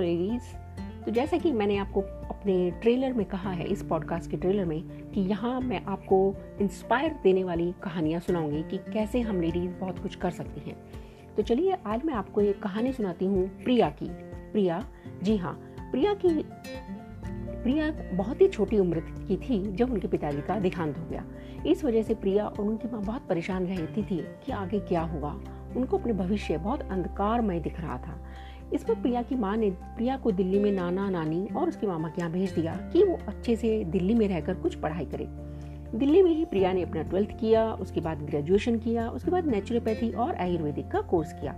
Ladies तो जैसा कि मैंने आपको अपने ट्रेलर में कहा है, इस पॉडकास्ट के ट्रेलर में, कि यहाँ मैं आपको इंस्पायर देने वाली कहानियाँ सुनाऊँगी कि कैसे हम लेडीज़ बहुत कुछ कर सकती हैं। तो चलिए, आज मैं आपको एक कहानी सुनाती हूँ प्रिया की। प्रिया? जी हाँ। प्रिया की, प्रिया बहुत ही छोटी उम्र की थी जब उनके पिताजी का देहांत हो गया। इस वजह से प्रिया और उनकी माँ बहुत परेशान रहती थी कि आगे क्या होगा। उनको अपने भविष्य बहुत अंधकारमय दिख रहा था। इस पर प्रिया की माँ ने, प्रिया को दिल्ली में नाना, नानी और उसके मामा के यहाँ भेज दिया कि वो अच्छे से दिल्ली में रहकर कुछ पढ़ाई करे। दिल्ली में ही प्रिया ने अपना ट्वेल्थ किया, उसके बाद ग्रेजुएशन किया, उसके बाद नेचुरोपैथी और आयुर्वेदिक का कोर्स किया।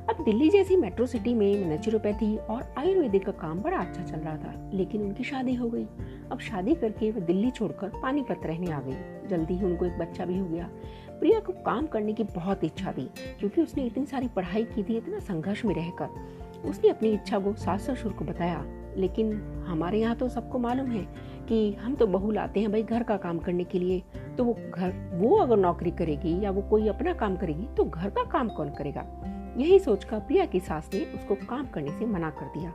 अब दिल्ली जैसी मेट्रो सिटी में नेचुरोपैथी और आयुर्वेदिक का काम बड़ा अच्छा चल रहा था, लेकिन उनकी शादी हो गई। अब शादी करके वह दिल्ली छोड़कर पानीपत रहने आ गई। जल्दी ही उनको एक बच्चा भी हो गया। प्रिया को काम करने की बहुत इच्छा थी, क्योंकि उसने इतनी सारी पढ़ाई की थी, इतना संघर्ष में रहकर। उसने अपनी इच्छा को सास ससुर को बताया, लेकिन हमारे यहाँ तो सबको मालूम है कि हम तो बहू लाते हैं भाई घर का काम करने के लिए। तो वो घर, वो अगर नौकरी करेगी या वो कोई अपना काम करेगी तो घर का काम कौन करेगा? यही सोचकर प्रिया की सास ने उसको काम करने से मना कर दिया।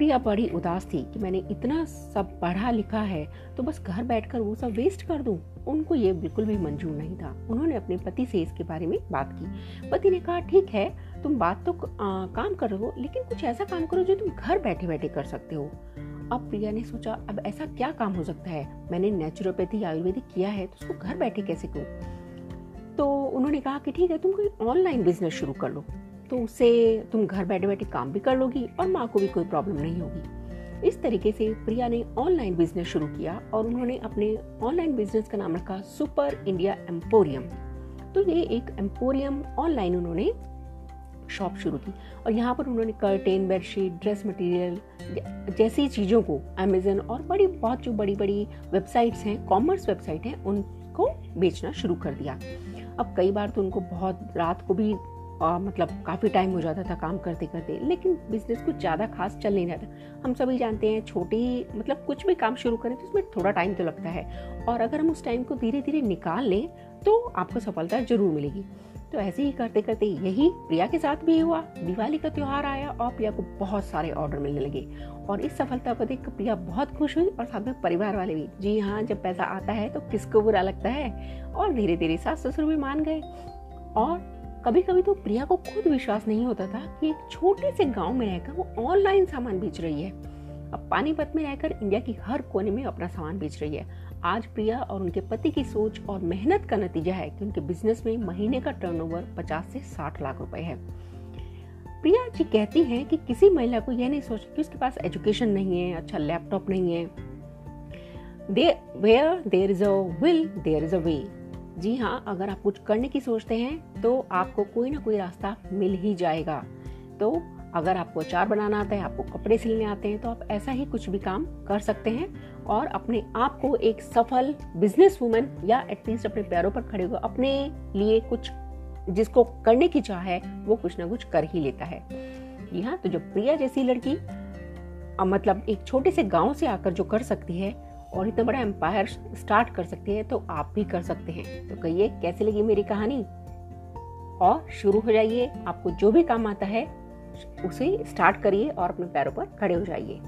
प्रिया बड़ी उदास थी कि मैंने इतना सब पढ़ा लिखा है तो बस घर बैठकर वो सब वेस्ट कर दूँ? उनको ये बिल्कुल भी मंजूर नहीं था। उन्होंने अपने पति से इसके बारे में बात की। पति ने कहा ठीक है तुम बात तो आ, काम कर रहे हो लेकिन कुछ ऐसा काम करो जो तुम घर बैठे बैठे कर सकते हो। अब प्रिया ने सोचा अब ऐसा क्या काम हो सकता है? मैंने नेचुरोपैथी आयुर्वेदिक किया है तो उसको घर बैठे कैसे करूँ? तो उन्होंने कहा कि ठीक है तुम कोई ऑनलाइन बिज़नेस शुरू कर लो। तो उससे तुम घर बैठे बैठे काम भी कर लोगी और माँ को भी कोई प्रॉब्लम नहीं होगी। इस तरीके से प्रिया ने ऑनलाइन बिज़नेस शुरू किया और उन्होंने अपने ऑनलाइन बिज़नेस का नाम रखा सुपर इंडिया एम्पोरियम तो ये एक एम्पोरियम ऑनलाइन उन्होंने शॉप शुरू की और यहाँ पर उन्होंने कर्टेन बेडशीट ड्रेस मटेरियल जैसी चीज़ों को अमेजन और बड़ी, बहुत जो बड़ी बड़ी वेबसाइट्स हैं कॉमर्स वेबसाइट हैं, उनको बेचना शुरू कर दिया। अब कई बार तो उनको बहुत रात को भी आ, मतलब काफ़ी टाइम हो जाता था काम करते करते लेकिन बिज़नेस कुछ ज़्यादा खास चल नहीं रहा था। हम सभी जानते हैं छोटी मतलब कुछ भी काम शुरू करें तो उसमें थोड़ा टाइम तो लगता है। और अगर हम उस टाइम को धीरे धीरे निकाल लें तो आपको सफलता ज़रूर मिलेगी। तो ऐसे ही करते करते यही प्रिया के साथ भी हुआ दिवाली का त्यौहार आया और प्रिया को बहुत सारे ऑर्डर मिलने लगे। और इस सफलता को देख प्रिया बहुत खुश हुई और साथ में परिवार वाले भी जी हाँ जब पैसा आता है तो किसको बुरा लगता है? और धीरे धीरे सास ससुर भी मान गए। और कभी कभी तो प्रिया को खुद विश्वास नहीं होता था कि एक छोटे से गाँव में रहकर वो ऑनलाइन सामान बेच रही है। अब पानीपत में रहकर इंडिया की हर कोने में अपना सामान बेच रही है। आज प्रिया और उनके पति की सोच और मेहनत का नतीजा है कि उनके बिज़नेस में महीने का टर्नओवर 50 से 60 लाख रुपए है। प्रिया जी कहती हैं कि किसी महिला को यह नहीं सोच कि उसके पास एजुकेशन नहीं है अच्छा लैपटॉप नहीं है। There there is a will there is a way जी हाँ अगर आप कुछ करने की सोचते हैं तो आपको कोई ना कोई रास्ता मिल ही जाएगा। तो अगर आपको अचार बनाना आता है, आपको कपड़े सिलने आते हैं तो आप ऐसा ही कुछ भी काम कर सकते हैं और अपने आप को एक सफल बिज़नेस वूमन या एटलीस्ट अपने पैरों पर खड़े हुए अपने लिए कुछ, जिसको करने की चाह है, वो कुछ ना कुछ कर ही लेता है। जी हाँ तो जो प्रिया जैसी लड़की मतलब एक छोटे से गाँव से आकर जो कर सकती है और इतना बड़ा एम्पायर स्टार्ट कर सकती है तो आप भी कर सकते हैं। तो कहिए, कैसे लगी मेरी कहानी? और शुरू हो जाइए, आपको जो भी काम आता है, उसे स्टार्ट करिए और अपने पैरों पर खड़े हो जाइए।